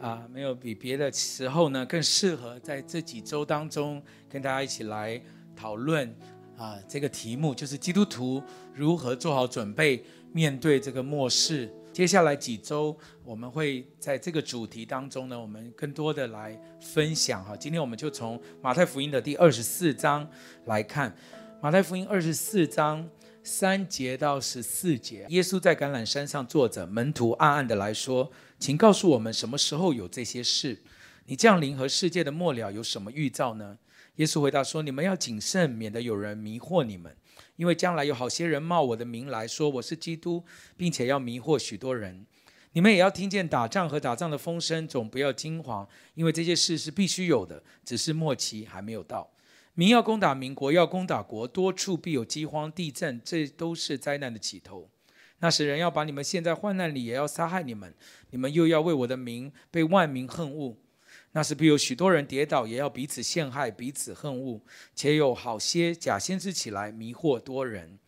啊，没有比别的时候呢更适合在这几周当中跟大家一起来讨论啊，这个题目就是基督徒如何做好准备面对这个末世。接下来几周我们会在这个主题当中呢，我们更多的来分享哈。今天我们就从马太福音的第二十四章来看，马太福音二十四章。三节到十四节，耶稣在橄榄山上坐着，门徒暗暗的来说：“请告诉我们，什么时候有这些事？你降临和世界的末了有什么预兆呢？”耶稣回答说：“你们要谨慎，免得有人迷惑你们，因为将来有好些人冒我的名来说我是基督，并且要迷惑许多人。你们也要听见打仗和打仗的风声，总不要惊慌，因为这些事是必须有的，只是末期还没有到。”民要攻打民，国要攻打国，多处必有饥荒、地震，这都是灾难的起头。那时人要把你们陷在患难里，也要杀害你们，你们又要为我的名被万民恨恶。那时必有许多人跌倒，也要彼此陷害，彼此恨恶，且有好些假先知起来迷惑多人。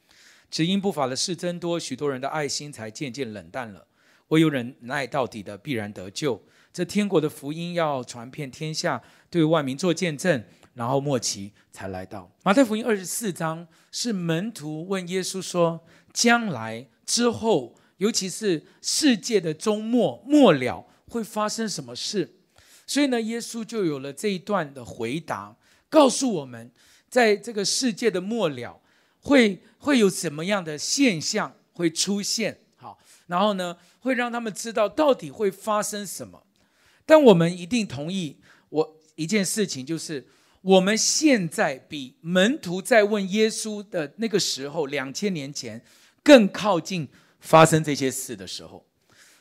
只因不法的事增多，许多人的爱心才渐渐冷淡了。唯有忍耐到底的，必然得救。这天国的福音要传遍天下，对万民做见证。然后末期才来到。马太福音二十四章是门徒问耶稣说：“将来之后，尤其是世界的终末末了，会发生什么事？”所以呢，耶稣就有了这一段的回答，告诉我们，在这个世界的末了，会会有什么样的现象会出现。好，然后呢，会让他们知道到底会发生什么。但我们一定同意我一件事情，就是。我们现在比门徒在问耶稣的那个时候，两千年前更靠近发生这些事的时候。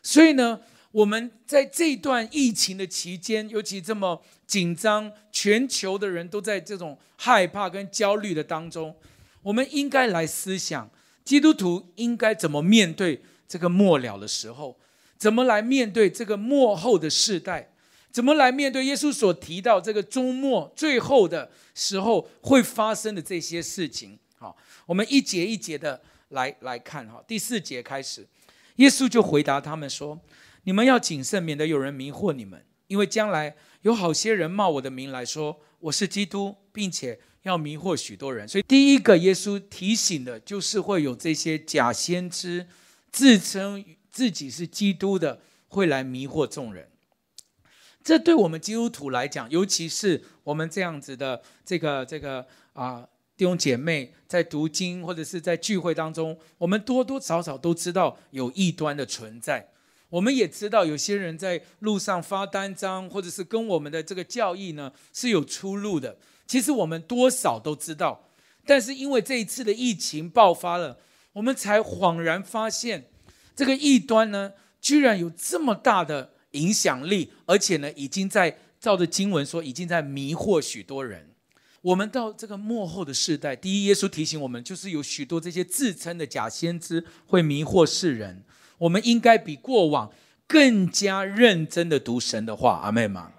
所以呢，我们在这段疫情的期间，尤其这么紧张，全球的人都在这种害怕跟焦虑的当中，我们应该来思想，基督徒应该怎么面对这个末了的时候，怎么来面对这个末后的世代。怎么来面对耶稣所提到这个终末最后的时候会发生的这些事情？好，我们一节一节的来来看哈。第四节开始，耶稣就回答他们说：“你们要谨慎，免得有人迷惑你们，因为将来有好些人冒我的名来说我是基督，并且要迷惑许多人。”所以第一个耶稣提醒的就是会有这些假先知自称自己是基督的，会来迷惑众人。这对我们基督徒来讲，尤其是我们这样子的这个这个啊弟兄姐妹，在读经或者是在聚会当中，我们多多少少都知道有异端的存在。我们也知道有些人在路上发单张，或者是跟我们的这个教义呢是有出入的。其实我们多少都知道，但是因为这一次的疫情爆发了，我们才恍然发现，这个异端呢，居然有这么大的。影响力，而且呢，已经在照着经文说，已经在迷惑许多人。我们到这个幕后的世代，第一，耶稣提醒我们，就是有许多这些自称的假先知会迷惑世人。我们应该比过往更加认真的读神的话。阿们吗？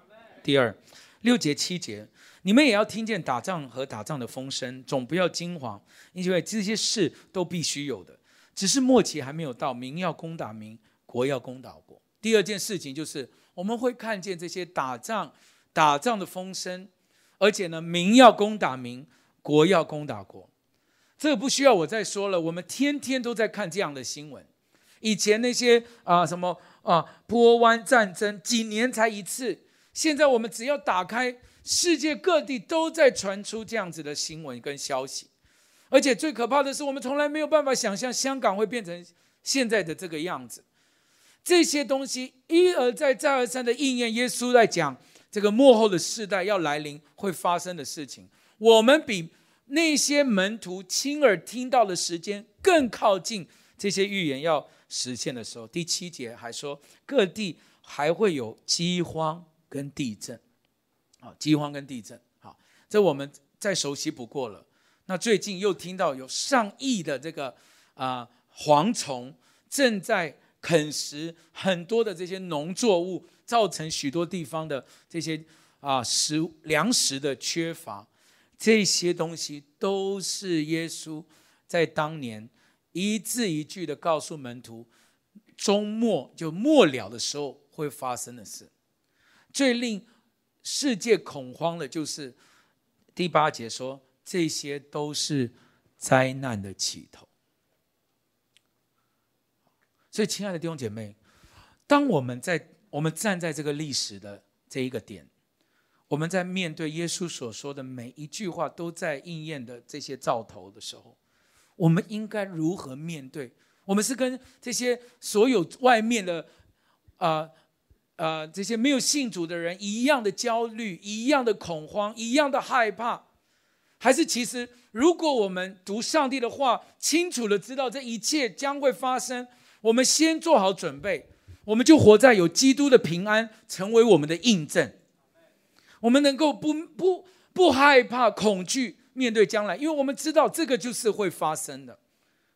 第二，六节七节，你们也要听见打仗和打仗的风声，总不要惊慌，因为这些事都必须有的，只是末期还没有到。民要攻打民，国要攻打国。第二件事情就是，我们会看见这些打仗、打仗的风声，而且呢，民要攻打民，国要攻打国。这个不需要我再说了，我们天天都在看这样的新闻。以前那些啊什么啊波湾战争，几年才一次，现在我们只要打开，世界各地都在传出这样子的新闻跟消息。而且最可怕的是，我们从来没有办法想象香港会变成现在的这个样子。这些东西一而再、再而三的应验，耶稣在讲这个幕后的世代要来临会发生的事情。我们比那些门徒亲耳听到的时间更靠近这些预言要实现的时候。第七节还说，各地还会有饥荒跟地震。好，饥荒跟地震，好，这我们再熟悉不过了。那最近又听到有上亿的这个啊、蝗虫正在。啃食很多的这些农作物，造成许多地方的这些啊食粮食的缺乏，这些东西都是耶稣在当年一字一句的告诉门徒，终末就末了的时候会发生的事。最令世界恐慌的就是第八节说，这些都是灾难的起头。所以，亲爱的弟兄姐妹，当我们在我们站在这个历史的这一个点，我们在面对耶稣所说的每一句话都在应验的这些兆头的时候，我们应该如何面对？我们是跟这些所有外面的啊啊、这些没有信主的人一样的焦虑、一样的恐慌、一样的害怕，还是其实如果我们读上帝的话，清楚的知道这一切将会发生？我们先做好准备，我们就活在有基督的平安成为我们的印证。我们能够不不不害怕恐惧面对将来，因为我们知道这个就是会发生的。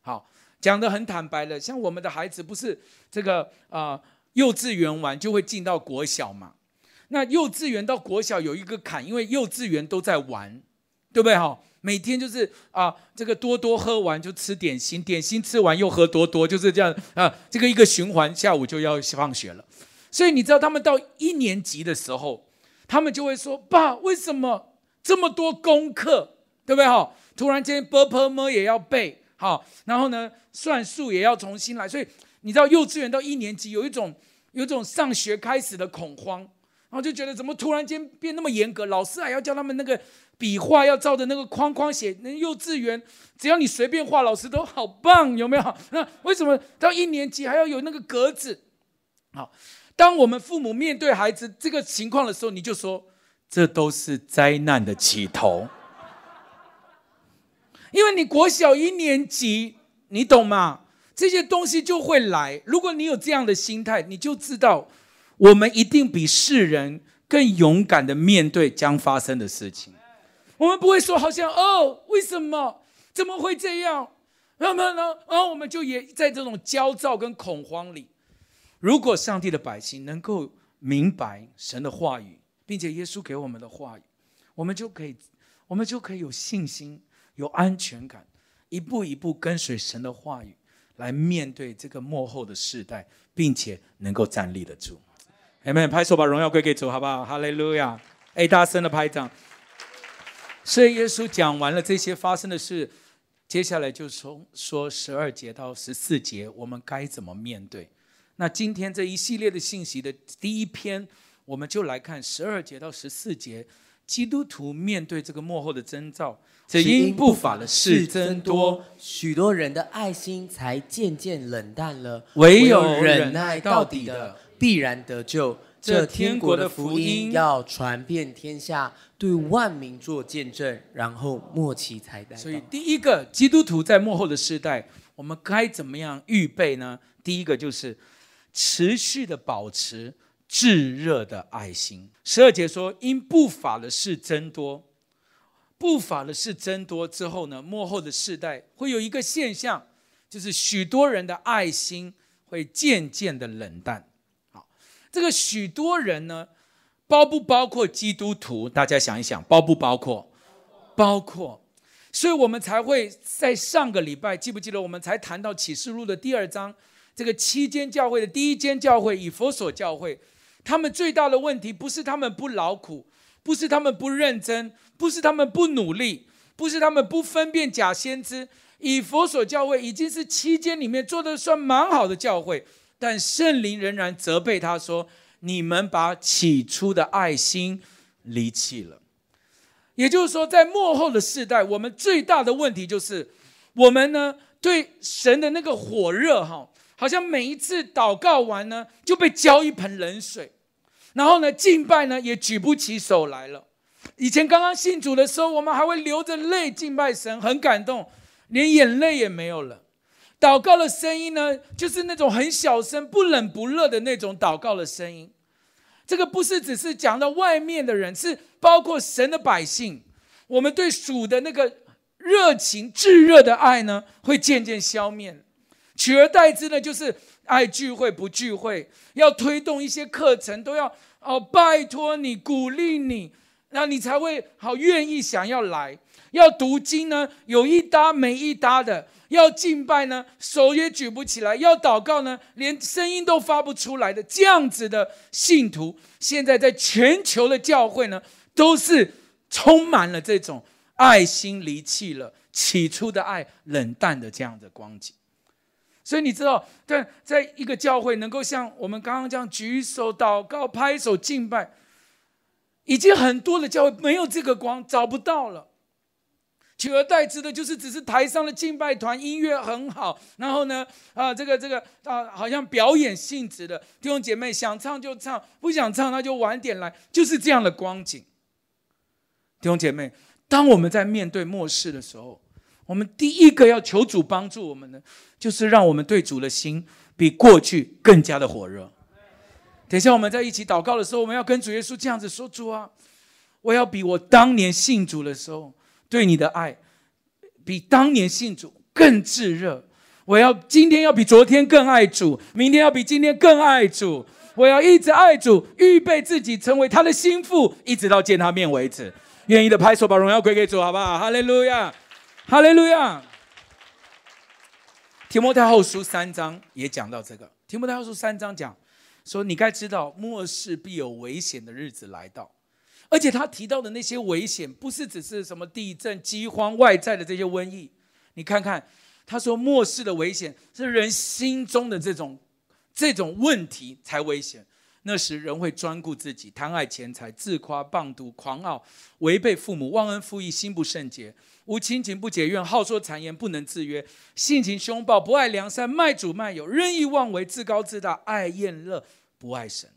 好，讲得很坦白了，像我们的孩子不是这个啊、幼稚园完就会进到国小嘛？那幼稚园到国小有一个坎，因为幼稚园都在玩，对不对？哈，每天就是啊，这个多多喝完就吃点心，点心吃完又喝多多，就是这样啊。这个一个循环，下午就要放学了。所以你知道，他们到一年级的时候，他们就会说：“爸，为什么这么多功课？对不对？哈，突然间 b u r p l e 么也要背，好，然后呢，算术也要重新来。所以你知道，幼稚园到一年级有一种有一种上学开始的恐慌。”然后就觉得怎么突然间变那么严格，老师还要叫他们那个笔画要照着那个框框写，那幼稚园只要你随便画，老师都好棒，有没有？那 为什么到一年级还要有那个格子？好，当我们父母面对孩子这个情况的时候，你就说，这都是灾难的起头，因为你国小一年级，你懂吗？这些东西就会来。如果你有这样的心态，你就知道，我们一定比世人更勇敢的面对将发生的事情。我们不会说好像哦，为什么？怎么会这样？那么呢？然后我们就也在这种焦躁跟恐慌里。如果上帝的百姓能够明白神的话语，并且耶稣给我们的话语，我们就可以，我们就可以有信心、有安全感，一步一步跟随神的话语来面对这个幕后的世代，并且能够站立得住。阿们，拍手把荣耀归给主，好不好？哈利路亚！哎，大声的拍掌。所以耶稣讲完了这些发生的事，接下来就从说十二节到十四节，我们该怎么面对？那今天这一系列的信息的第一篇，我们就来看十二节到十四节，基督徒面对这个幕后的征兆，只因不法的事增多，许多人的爱心才渐渐冷淡了。唯有忍耐到底的，必然得救。这天国的福音要传遍天下，对万民做见证，然后末期才来。所以，第一个基督徒在幕后的世代，我们该怎么样预备呢？第一个就是持续的保持炙热的爱心。十二节说，因不法的事增多，不法的事增多之后呢，幕后的世代会有一个现象，就是许多人的爱心会渐渐的冷淡。这个许多人呢，包不包括基督徒？大家想一想，包不包括？包括。所以我们才会在上个礼拜，记不记得我们才谈到启示录的第二章，这个七间教会的第一间教会以弗所教会，他们最大的问题不是他们不劳苦，不是他们不认真，不是他们不努力，不是他们不分辨假先知。以弗所教会已经是七间里面做的算蛮好的教会。但圣灵仍然责备他说：“你们把起初的爱心离弃了。”也就是说，在末后的世代，我们最大的问题就是，我们呢对神的那个火热哈，好像每一次祷告完呢就被浇一盆冷水，然后呢敬拜呢也举不起手来了。以前刚刚信主的时候，我们还会流着泪敬拜神，很感动，连眼泪也没有了。祷告的声音呢，就是那种很小声、不冷不热的那种祷告的声音。这个不是只是讲到外面的人，是包括神的百姓。我们对主的那个热情、炙热的爱呢，会渐渐消灭。取而代之呢，就是爱聚会不聚会，要推动一些课程，都要哦，拜托你，鼓励你，那你才会好愿意想要来。要读经呢，有一搭没一搭的；要敬拜呢，手也举不起来；要祷告呢，连声音都发不出来的。这样子的信徒，现在在全球的教会呢，都是充满了这种爱心离弃了，起初的爱冷淡的这样的光景。所以你知道，在在一个教会能够像我们刚刚这样举手祷告、拍手敬拜，已经很多的教会没有这个光，找不到了。取而代之的就是只是台上的敬拜团音乐很好，然后呢，啊，这个这个啊，好像表演性质的弟兄姐妹想唱就唱，不想唱那就晚点来，就是这样的光景。弟兄姐妹，当我们在面对末世的时候，我们第一个要求主帮助我们的，就是让我们对主的心比过去更加的火热。等一下我们在一起祷告的时候，我们要跟主耶稣这样子说：主啊，我要比我当年信主的时候。对你的爱，比当年信主更炙热。我要今天要比昨天更爱主，明天要比今天更爱主。我要一直爱主，预备自己成为他的心腹，一直到见他面为止。愿意的拍手，把荣耀归给主，好不好？哈利路亚，哈利路亚。提摩太后书三章也讲到这个。提摩太后书三章讲说，你该知道末世必有危险的日子来到。而且他提到的那些危险，不是只是什么地震、饥荒、外在的这些瘟疫。你看看，他说末世的危险是人心中的这种这种问题才危险。那时人会专顾自己，贪爱钱财，自夸、谤讟、狂傲，违背父母，忘恩负义，心不圣洁，无亲情，不解怨，好说谗言，不能自约，性情凶暴，不爱良善，卖主卖友，任意妄为，自高自大，爱宴乐，不爱神。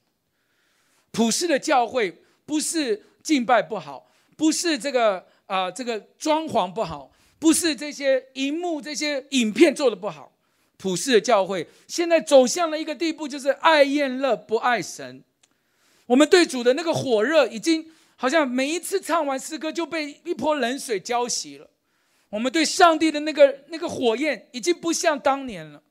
普世的教会。不是敬拜不好，不是这个啊、这个装潢不好，不是这些荧幕、这些影片做的不好。普世的教会现在走向了一个地步，就是爱宴乐，不爱神。我们对主的那个火热，已经好像每一次唱完诗歌就被一泼冷水浇熄了。我们对上帝的那个那个火焰，已经不像当年了。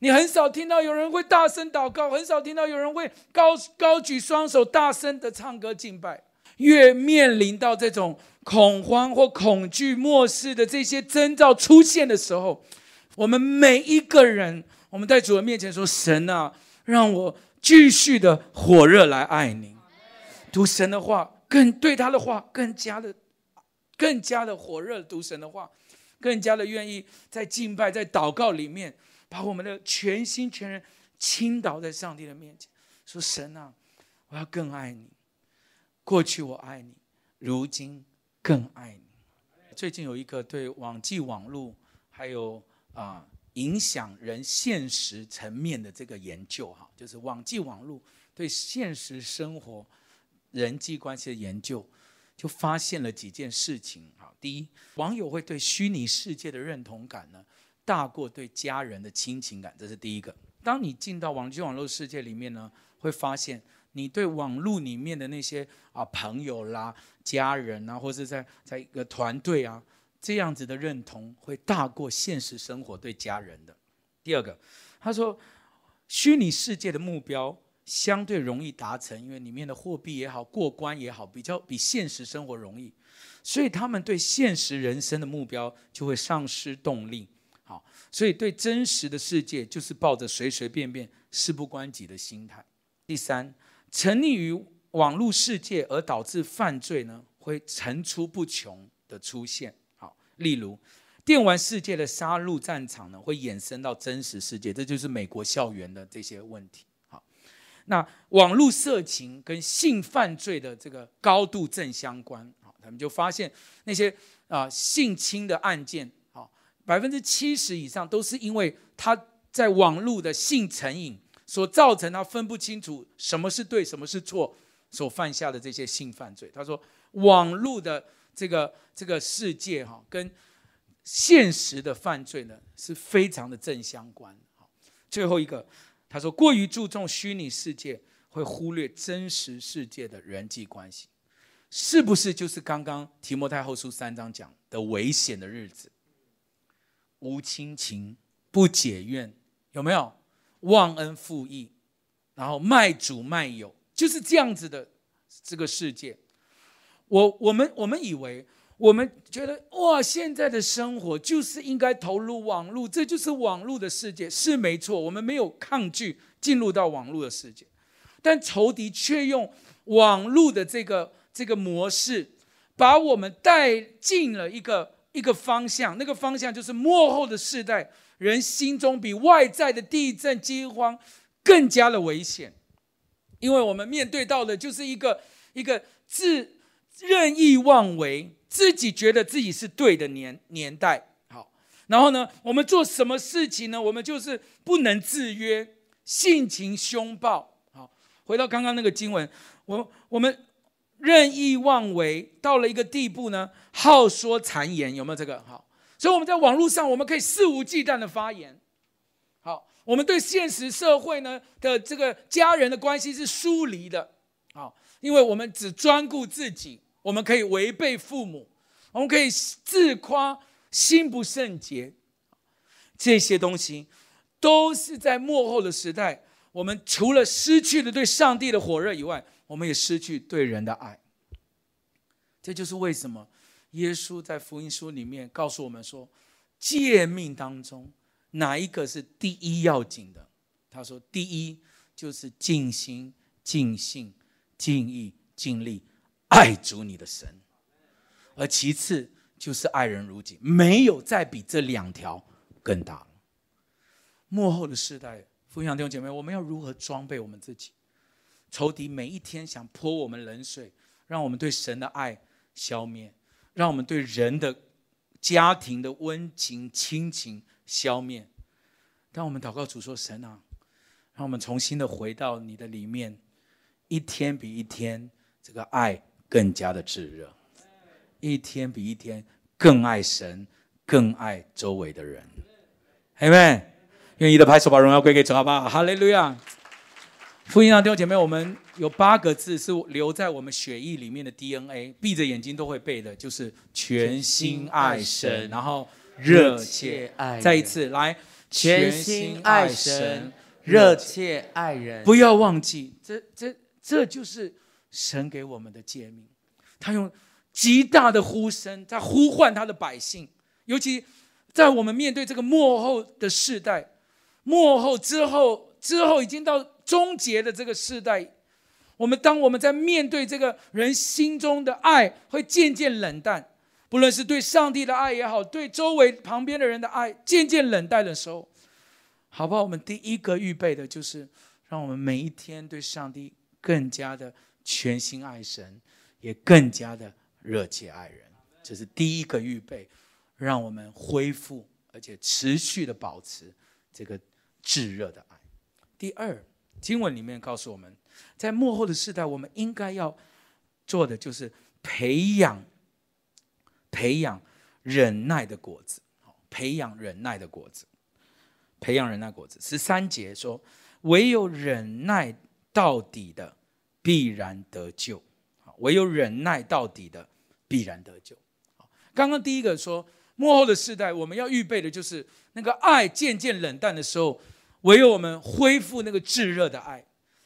你很少听到有人会大声祷告，很少听到有人会高高举双手，大声的唱歌敬拜。越面临到这种恐慌或恐惧末世的这些征兆出现的时候，我们每一个人，我们在主的面前说：“神啊，让我继续的火热来爱你，读神的话，更对他的话更加的、更加的火热，读神的话，更加的愿意在敬拜、在祷告里面。”把我们的全心全人倾倒在上帝的面前，说：“神啊，我要更爱你。过去我爱你，如今更爱你。”最近有一个对网际网络还有啊影响人现实层面的这个研究，哈，就是网际网络对现实生活人际关系的研究，就发现了几件事情。哈，第一，网友会对虚拟世界的认同感呢，大过对家人的亲情感，这是第一个。当你进到网际网络世界里面呢，会发现你对网络里面的那些啊朋友啦、家人啊，或者在在一个团队啊这样子的认同，会大过现实生活对家人的。第二个，他说，虚拟世界的目标相对容易达成，因为里面的货币也好、过关也好，比较比现实生活容易，所以他们对现实人生的目标就会丧失动力。好，所以对真实的世界就是抱着随随便便、事不关己的心态。第三，沉溺于网络世界而导致犯罪呢，会层出不穷的出现。好，例如电玩世界的杀戮战场呢，会衍生到真实世界，这就是美国校园的这些问题。好，那网络色情跟性犯罪的这个高度正相关。好，他们就发现那些啊性侵的案件。百分之七十以上都是因为他在网络的性成瘾所造成，他分不清楚什么是对，什么是错，所犯下的这些性犯罪。他说，网络的这个这个世界哈，跟现实的犯罪呢是非常的正相关。好，最后一个，他说，过于注重虚拟世界，会忽略真实世界的人际关系，是不是就是刚刚提摩太后书三章讲的危险的日子？无亲情，不解怨，有没有忘恩负义，然后卖主卖友，就是这样子的这个世界。我我们我们以为，我们觉得哇，现在的生活就是应该投入网络，这就是网络的世界，是没错。我们没有抗拒进入到网络的世界，但仇敌却用网络的这个这个模式，把我们带进了一个一个方向，那个方向就是幕后的世代，人心中比外在的地震饥荒更加的危险，因为我们面对到的就是一个一个自。任意妄为，自己觉得自己是对的年年代，好，然后呢，我们做什么事情呢？我们就是不能制约，性情凶暴。好，回到刚刚那个经文，我我们任意妄为到了一个地步呢，好说谗言，有没有这个？好，所以我们在网络上，我们可以肆无忌惮的发言。好，我们对现实社会呢的这个家人的关系是疏离的。好，因为我们只专顾自己。我们可以违背父母，我们可以自夸心不圣洁，这些东西都是在幕后的时代，我们除了失去了对上帝的火热以外，我们也失去对人的爱。这就是为什么耶稣在福音书里面告诉我们说，诫命当中哪一个是第一要紧的？他说，第一就是尽心、尽性、尽意、尽力。爱主你的神，而其次就是爱人如己，没有再比这两条更大了。幕后的世代，分享弟兄姐妹，我们要如何装备我们自己？仇敌每一天想泼我们冷水，让我们对神的爱消灭，让我们对人的家庭的温情亲情消灭。当我们祷告主说：“神啊，让我们重新的回到你的里面，一天比一天这个爱。”更加的炙热，一天比一天更爱神，更爱周围的人。阿们，愿意的拍手，把荣耀归给主，好不好？哈利路亚！福音上弟兄姐妹，我们有八个字是留在我们血液里面的 DNA，闭着眼睛都会背的，就是全心爱神，然后热切爱。再一次来，全心爱神，热切爱人。不要忘记，这这这就是。神给我们的诫命，他用极大的呼声在呼唤他的百姓，尤其在我们面对这个幕后的世代，幕后之后之后已经到终结的这个世代，我们当我们在面对这个人心中的爱会渐渐冷淡，不论是对上帝的爱也好，对周围旁边的人的爱渐渐冷淡的时候，好不好？我们第一个预备的就是让我们每一天对上帝更加的。全心爱神，也更加的热切爱人，这是第一个预备，让我们恢复而且持续的保持这个炙热的爱。第二，经文里面告诉我们，在幕后的世代，我们应该要做的就是培养培养忍耐的果子，培养忍耐的果子，培养忍耐果子。十三节说，唯有忍耐到底的。必然得救，唯有忍耐到底的，必然得救。刚刚第一个说，幕后的世代，我们要预备的就是那个爱渐渐冷淡的时候，唯有我们恢复那个炙热的爱；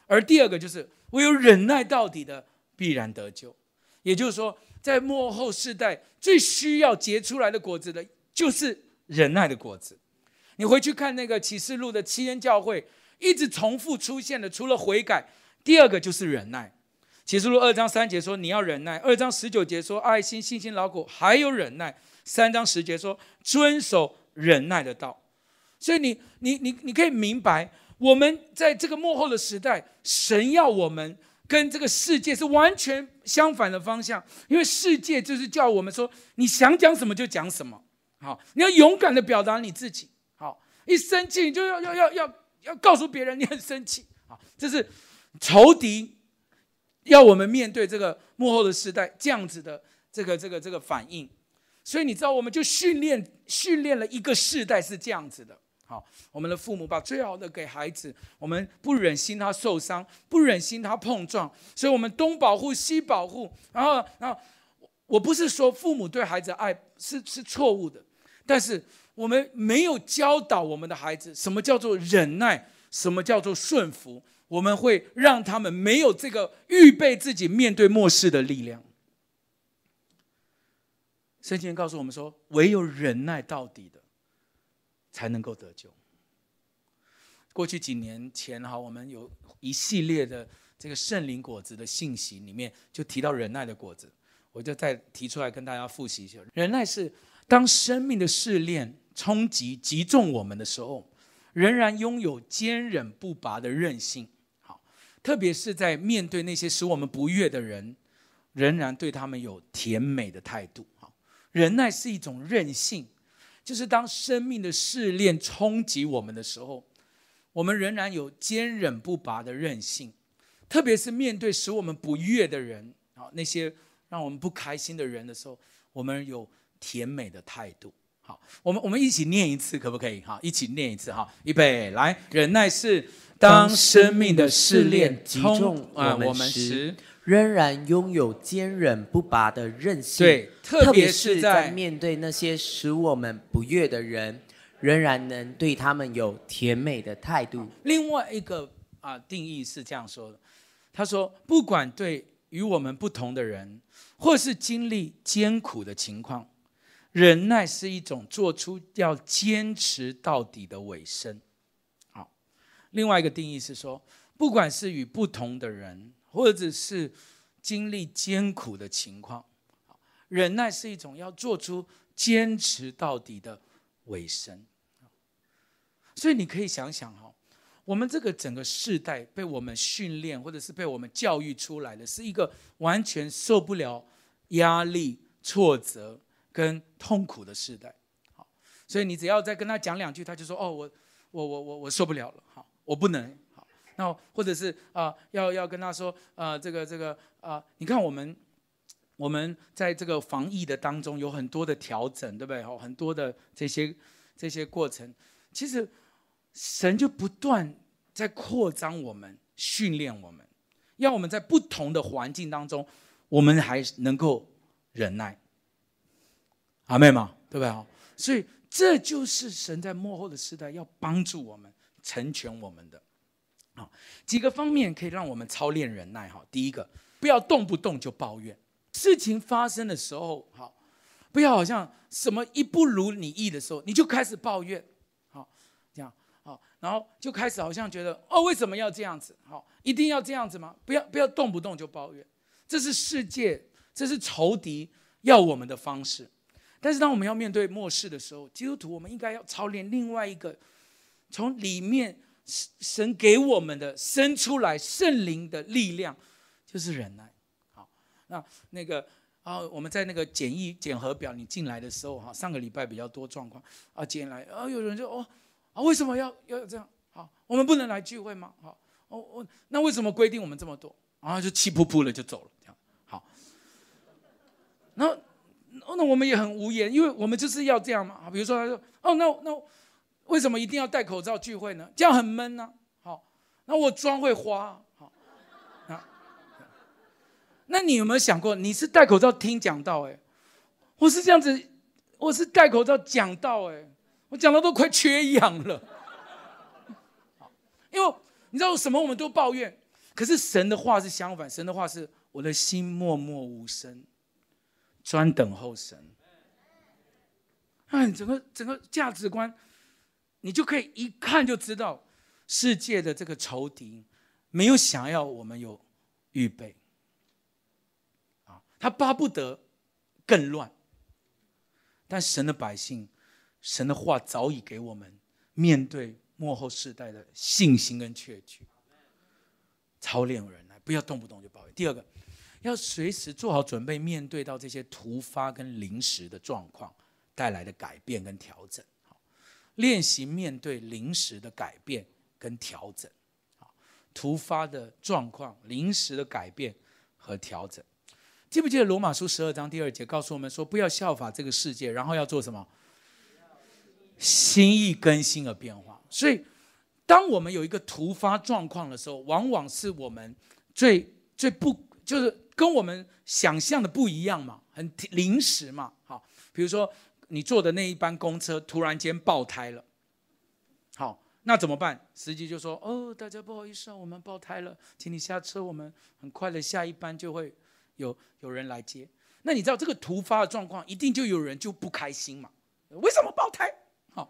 而第二个就是唯有忍耐到底的，必然得救。也就是说，在末后世代最需要结出来的果子的，就是忍耐的果子。你回去看那个启示录的七天教会，一直重复出现的，除了悔改。第二个就是忍耐，启示录二章三节说你要忍耐，二章十九节说爱心、信心、劳苦，还有忍耐，三章十节说遵守忍耐的道。所以你你你你可以明白，我们在这个幕后的时代，神要我们跟这个世界是完全相反的方向，因为世界就是叫我们说你想讲什么就讲什么，好，你要勇敢的表达你自己，好，一生气你就要要要要要告诉别人你很生气，好，这是。仇敌要我们面对这个幕后的时代这样子的这个这个这个反应，所以你知道，我们就训练训练了一个世代是这样子的。好，我们的父母把最好的给孩子，我们不忍心他受伤，不忍心他碰撞，所以我们东保护西保护。然后，然后我不是说父母对孩子爱是是错误的，但是我们没有教导我们的孩子什么叫做忍耐，什么叫做顺服。我们会让他们没有这个预备自己面对末世的力量。圣经告诉我们说，唯有忍耐到底的，才能够得救。过去几年前哈，我们有一系列的这个圣灵果子的信息里面，就提到忍耐的果子，我就再提出来跟大家复习一下。忍耐是当生命的试炼冲击击中我们的时候，仍然拥有坚忍不拔的韧性。好，特别是在面对那些使我们不悦的人，仍然对他们有甜美的态度。好，忍耐是一种韧性，就是当生命的试炼冲击我们的时候。我们仍然有坚忍不拔的韧性，特别是面对使我们不悦的人啊，那些让我们不开心的人的时候，我们有甜美的态度。好，我们我们一起念一次，可不可以？好，一起念一次。哈，预备，来，忍耐是当生命的试炼击中啊我们时，仍然拥有坚韧不拔的韧性。对，特别是在面对那些使我们不悦的人。仍然能对他们有甜美的态度。另外一个啊定义是这样说的，他说，不管对与我们不同的人，或是经历艰苦的情况，忍耐是一种做出要坚持到底的尾声。好，另外一个定义是说，不管是与不同的人，或者是经历艰苦的情况，忍耐是一种要做出坚持到底的尾声。所以你可以想想哈，我们这个整个世代被我们训练，或者是被我们教育出来的，是一个完全受不了压力、挫折跟痛苦的世代。所以你只要再跟他讲两句，他就说：“哦，我我我我我受不了了，好，我不能。”那或者是啊、要要跟他说：“啊、呃，这个这个啊、你看我们我们在这个防疫的当中有很多的调整，对不对？好，很多的这些这些过程，其实。”神就不断在扩张我们，训练我们，要我们在不同的环境当中，我们还能够忍耐。阿妹嘛？对不对？所以这就是神在幕后的时代要帮助我们、成全我们的。好，几个方面可以让我们操练忍耐。哈，第一个，不要动不动就抱怨。事情发生的时候，好，不要好像什么一不如你意的时候，你就开始抱怨。好，这样，好然后就开始好像觉得哦，为什么要这样子？好，一定要这样子吗？不要不要动不动就抱怨，这是世界，这是仇敌要我们的方式。但是当我们要面对末世的时候，基督徒我们应该要操练另外一个，从里面神给我们的生出来圣灵的力量，就是忍耐。好，那那个啊，我们在那个检疫检核表你进来的时候哈，上个礼拜比较多状况啊，进来啊，有人就哦。啊，为什么要要这样？好，我们不能来聚会吗？好，哦哦那为什么规定我们这么多？然后就气噗噗的就走了，这样好。那那我们也很无言，因为我们就是要这样嘛。比如说他说，哦，那那为什么一定要戴口罩聚会呢？这样很闷呢。好，那我妆会花。好，那你有没有想过，你是戴口罩听讲道？哎，我是这样子，我是戴口罩讲道。哎。我讲的都快缺氧了，因为你知道什么我们都抱怨，可是神的话是相反，神的话是我的心默默无声，专等候神。哎，整个整个价值观，你就可以一看就知道，世界的这个仇敌没有想要我们有预备，啊，他巴不得更乱，但神的百姓。神的话早已给我们面对幕后世代的信心跟确据，操练人来，不要动不动就抱怨。第二个，要随时做好准备，面对到这些突发跟临时的状况带来的改变跟调整。练习面对临时的改变跟调整。啊，突发的状况、临时的改变和调整。记不记得罗马书十二章第二节告诉我们说，不要效法这个世界，然后要做什么？心意更新而变化，所以当我们有一个突发状况的时候，往往是我们最最不就是跟我们想象的不一样嘛，很临时嘛。好，比如说你坐的那一班公车突然间爆胎了，好，那怎么办？司机就说：“哦，大家不好意思啊，我们爆胎了，请你下车，我们很快的下一班就会有有人来接。”那你知道这个突发的状况，一定就有人就不开心嘛？为什么爆胎？好，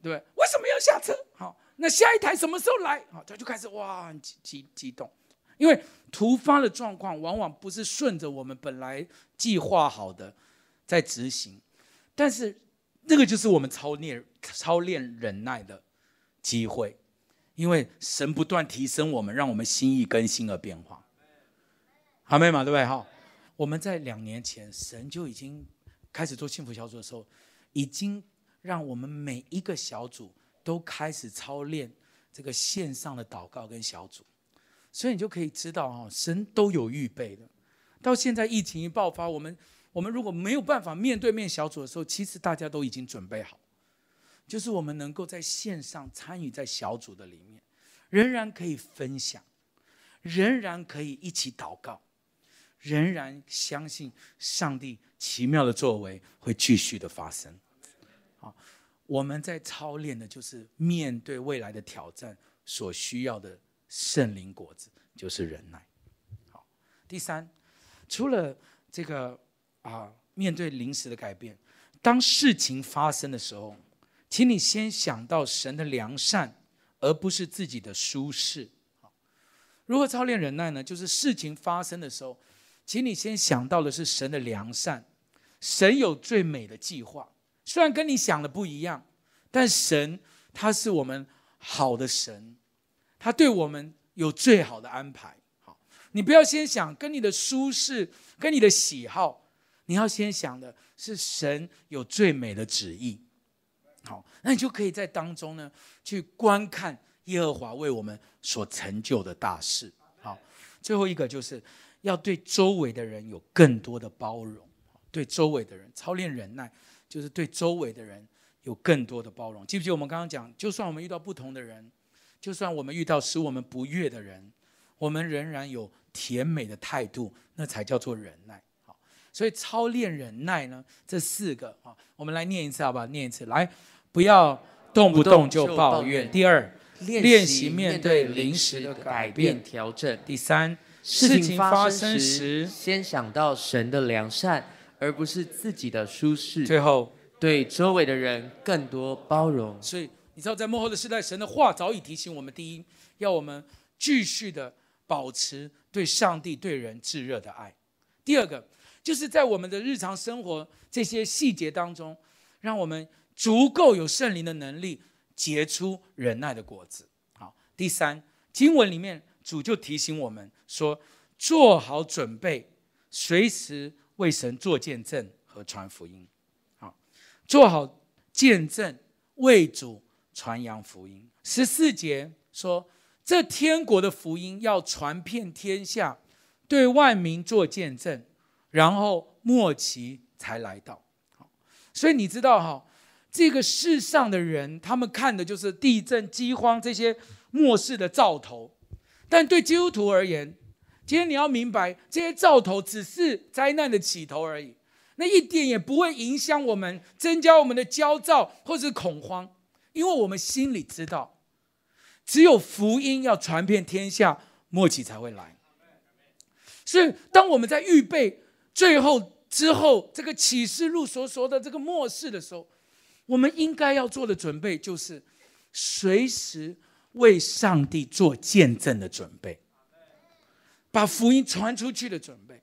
对，为什么要下车？好，那下一台什么时候来？好，他就开始哇，很激激激动，因为突发的状况往往不是顺着我们本来计划好的在执行，但是那个就是我们操练操练忍耐的机会。因为神不断提升我们，让我们心意更新而变化，阿们嘛，对不对？哈，我们在两年前，神就已经开始做幸福小组的时候，已经让我们每一个小组都开始操练这个线上的祷告跟小组，所以你就可以知道，哈，神都有预备的。到现在疫情一爆发，我们我们如果没有办法面对面小组的时候，其实大家都已经准备好。就是我们能够在线上参与在小组的里面，仍然可以分享，仍然可以一起祷告，仍然相信上帝奇妙的作为会继续的发生。好，我们在操练的就是面对未来的挑战所需要的圣灵果子，就是忍耐。好，第三，除了这个啊，面对临时的改变，当事情发生的时候。请你先想到神的良善，而不是自己的舒适。如何操练忍耐呢？就是事情发生的时候，请你先想到的是神的良善。神有最美的计划，虽然跟你想的不一样，但神他是我们好的神，他对我们有最好的安排。好，你不要先想跟你的舒适、跟你的喜好，你要先想的是神有最美的旨意。好，那你就可以在当中呢，去观看耶和华为我们所成就的大事。好，最后一个就是要对周围的人有更多的包容，对周围的人操练忍耐，就是对周围的人有更多的包容。记不记得我们刚刚讲，就算我们遇到不同的人，就算我们遇到使我们不悦的人，我们仍然有甜美的态度，那才叫做忍耐。所以操练忍耐呢，这四个啊，我们来念一次好不好？念一次，来。不要动不动就抱怨。第二，练习面对临时的改变调整。第三，事情发生时，先想到神的良善，而不是自己的舒适。最后，对周围的人更多包容。所以，你知道，在幕后的时代，神的话早已提醒我们：第一，要我们继续的保持对上帝、对人炙热的爱；第二个，就是在我们的日常生活这些细节当中，让我们。足够有圣灵的能力，结出忍耐的果子。好，第三，经文里面主就提醒我们说，做好准备，随时为神做见证和传福音。好，做好见证，为主传扬福音。十四节说，这天国的福音要传遍天下，对万民做见证，然后末期才来到。所以你知道哈。这个世上的人，他们看的就是地震、饥荒这些末世的兆头，但对基督徒而言，今天你要明白，这些兆头只是灾难的起头而已，那一点也不会影响我们，增加我们的焦躁或是恐慌，因为我们心里知道，只有福音要传遍天下，末期才会来。所以，当我们在预备最后之后这个启示录所说的这个末世的时候，我们应该要做的准备，就是随时为上帝做见证的准备，把福音传出去的准备。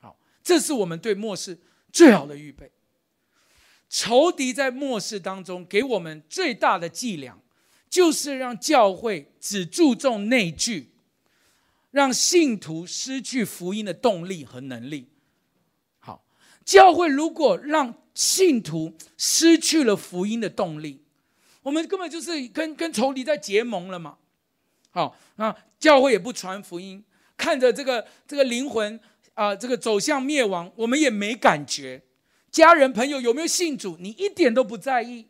好，这是我们对末世最好的预备。仇敌在末世当中给我们最大的伎俩，就是让教会只注重内聚，让信徒失去福音的动力和能力。教会如果让信徒失去了福音的动力，我们根本就是跟跟仇敌在结盟了嘛。好，那教会也不传福音，看着这个这个灵魂啊、这个走向灭亡，我们也没感觉。家人朋友有没有信主，你一点都不在意。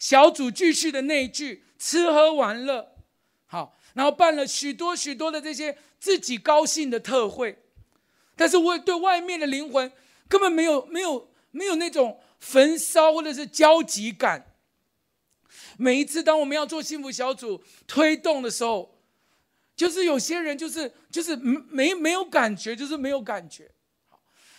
小组继续的那一句，吃喝玩乐，好，然后办了许多许多的这些自己高兴的特会，但是我对外面的灵魂根本没有没有。没有那种焚烧或者是焦急感。每一次当我们要做幸福小组推动的时候，就是有些人就是就是没没有感觉，就是没有感觉。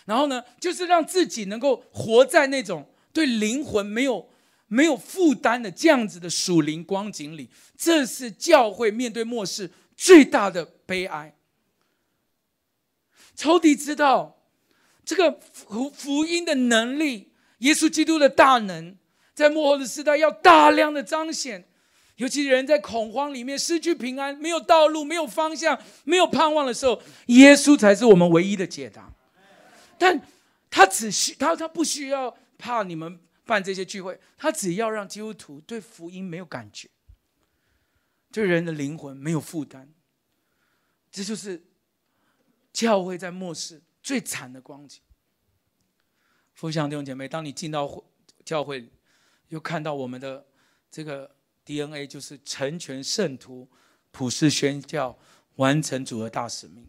然后呢，就是让自己能够活在那种对灵魂没有没有负担的这样子的属灵光景里，这是教会面对末世最大的悲哀。仇敌知道这个福福音的能力，耶稣基督的大能，在末后的时代要大量的彰显，尤其人在恐慌里面失去平安，没有道路，没有方向，没有盼望的时候，耶稣才是我们唯一的解答。但他只需他他不需要怕你们办这些聚会，他只要让基督徒对福音没有感觉，对人的灵魂没有负担，这就是。教会在末世最惨的光景。父兄弟兄姐妹，当你进到教会，又看到我们的这个 DNA，就是成全圣徒、普世宣教、完成主的大使命。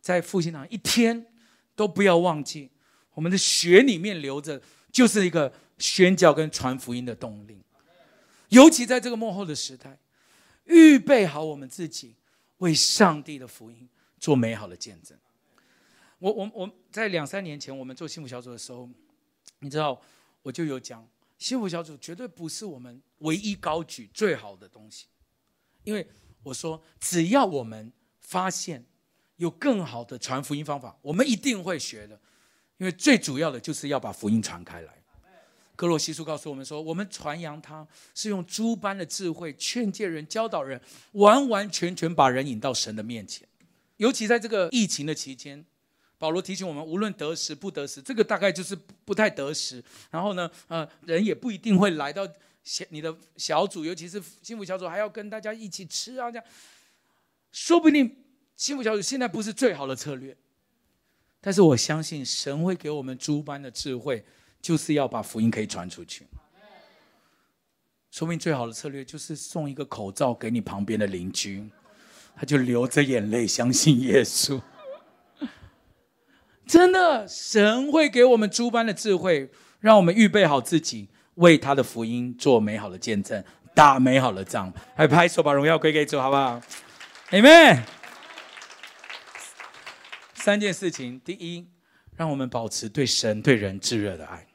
在复兴堂一天都不要忘记，我们的血里面流着，就是一个宣教跟传福音的动力。尤其在这个幕后的时代，预备好我们自己，为上帝的福音。做美好的见证。我我我在两三年前我们做幸福小组的时候，你知道我就有讲，幸福小组绝对不是我们唯一高举最好的东西，因为我说只要我们发现有更好的传福音方法，我们一定会学的，因为最主要的就是要把福音传开来。歌罗西书告诉我们说，我们传扬他是用诸般的智慧劝诫人、教导人，完完全全把人引到神的面前。尤其在这个疫情的期间，保罗提醒我们，无论得时不得时，这个大概就是不太得时。然后呢，呃，人也不一定会来到小你的小组，尤其是幸福小组，还要跟大家一起吃啊，这样，说不定幸福小组现在不是最好的策略。但是我相信神会给我们诸般的智慧，就是要把福音可以传出去。说不定最好的策略就是送一个口罩给你旁边的邻居。他就流着眼泪相信耶稣，真的，神会给我们诸般的智慧，让我们预备好自己，为他的福音做美好的见证，打美好的仗。还拍手，把荣耀归给主，好不好？Amen。三件事情：第一，让我们保持对神、对人炙热的爱；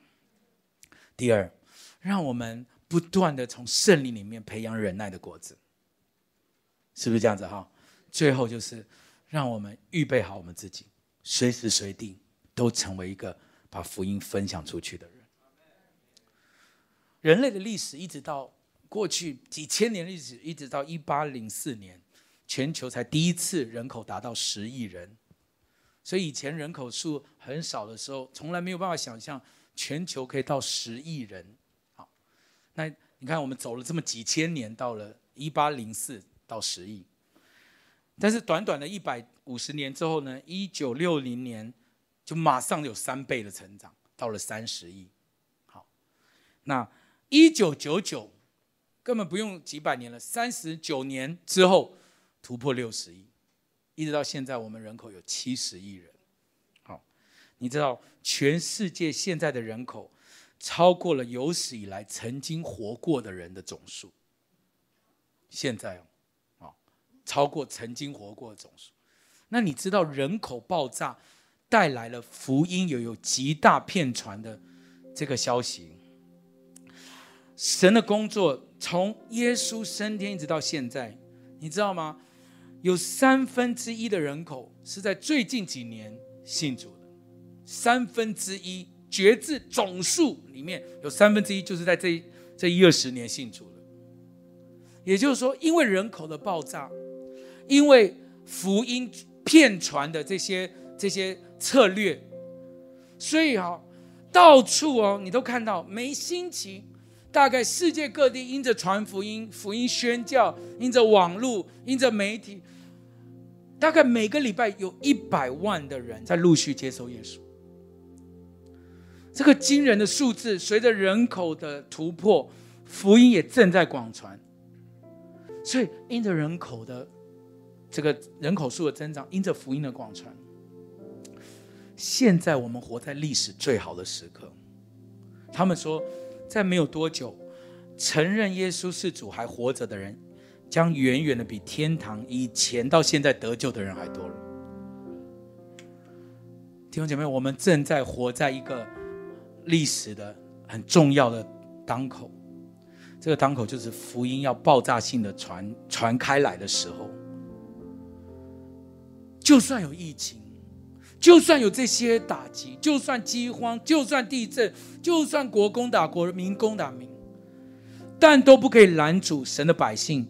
第二，让我们不断的从圣灵里面培养忍耐的果子。是不是这样子哈？最后就是，让我们预备好我们自己，随时随地都成为一个把福音分享出去的人。人类的历史一直到过去几千年历史，一直到一八零四年，全球才第一次人口达到十亿人。所以以前人口数很少的时候，从来没有办法想象全球可以到十亿人。好，那你看我们走了这么几千年，到了一八零四。到十亿，但是短短的一百五十年之后呢，一九六零年就马上有三倍的成长，到了三十亿。好，那一九九九根本不用几百年了，三十九年之后突破六十亿，一直到现在我们人口有七十亿人。好，你知道全世界现在的人口超过了有史以来曾经活过的人的总数。现在。超过曾经活过的总数，那你知道人口爆炸带来了福音又有极大遍传的这个消息？神的工作从耶稣升天一直到现在，你知道吗？有三分之一的人口是在最近几年信主的，三分之一，绝至总数里面有三分之一就是在这这一二十年信主的。也就是说，因为人口的爆炸。因为福音骗传的这些这些策略，所以哈，到处哦，你都看到没心情，大概世界各地因着传福音、福音宣教，因着网络、因着媒体，大概每个礼拜有一百万的人在陆续接受耶稣。这个惊人的数字，随着人口的突破，福音也正在广传。所以因着人口的。这个人口数的增长，因着福音的广传，现在我们活在历史最好的时刻。他们说，在没有多久，承认耶稣是主还活着的人，将远远的比天堂以前到现在得救的人还多了。弟兄姐妹，我们正在活在一个历史的很重要的当口，这个当口就是福音要爆炸性的传传开来的时候。就算有疫情，就算有这些打击，就算饥荒，就算地震，就算国攻打国，民攻打民，但都不可以拦阻神的百姓。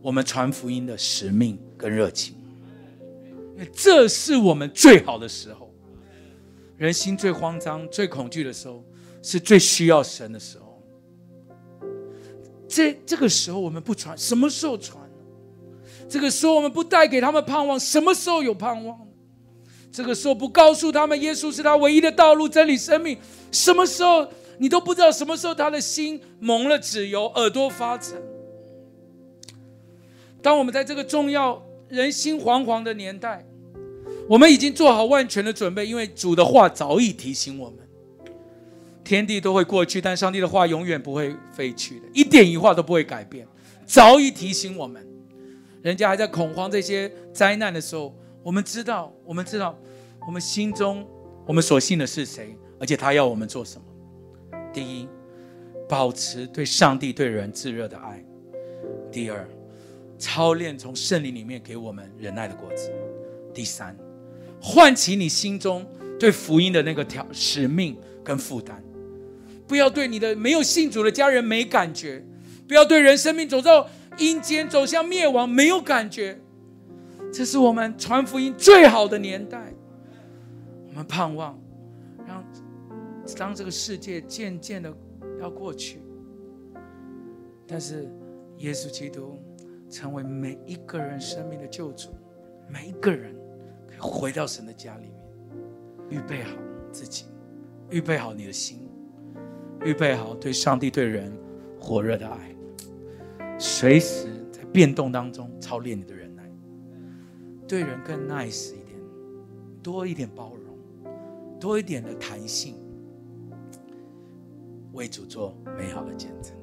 我们传福音的使命跟热情，这是我们最好的时候。人心最慌张、最恐惧的时候，是最需要神的时候。这这个时候我们不传，什么时候传？这个时候我们不带给他们盼望，什么时候有盼望？这个时候不告诉他们耶稣是他唯一的道路、真理、生命，什么时候你都不知道什么时候他的心蒙了脂油，耳朵发沉。当我们在这个重要、人心惶惶的年代，我们已经做好万全的准备，因为主的话早已提醒我们：天地都会过去，但上帝的话永远不会废去的，一点一画都不会改变。早已提醒我们，人家还在恐慌这些灾难的时候，我们知道，我们知道，我们心中我们所信的是谁，而且他要我们做什么。第一，保持对上帝、对人炙热的爱；第二，操练从圣灵里面给我们忍耐的果子。第三，唤起你心中对福音的那个条使命跟负担，不要对你的没有信主的家人没感觉，不要对人生命走到阴间走向灭亡没有感觉。这是我们传福音最好的年代。我们盼望让当这个世界渐渐的要过去，但是耶稣基督。成为每一个人生命的救主，每一个人回到神的家里面，预备好自己，预备好你的心，预备好对上帝、对人火热的爱，随时在变动当中操练你的忍耐，对人更 nice 一点，多一点包容，多一点的弹性，为主做美好的见证。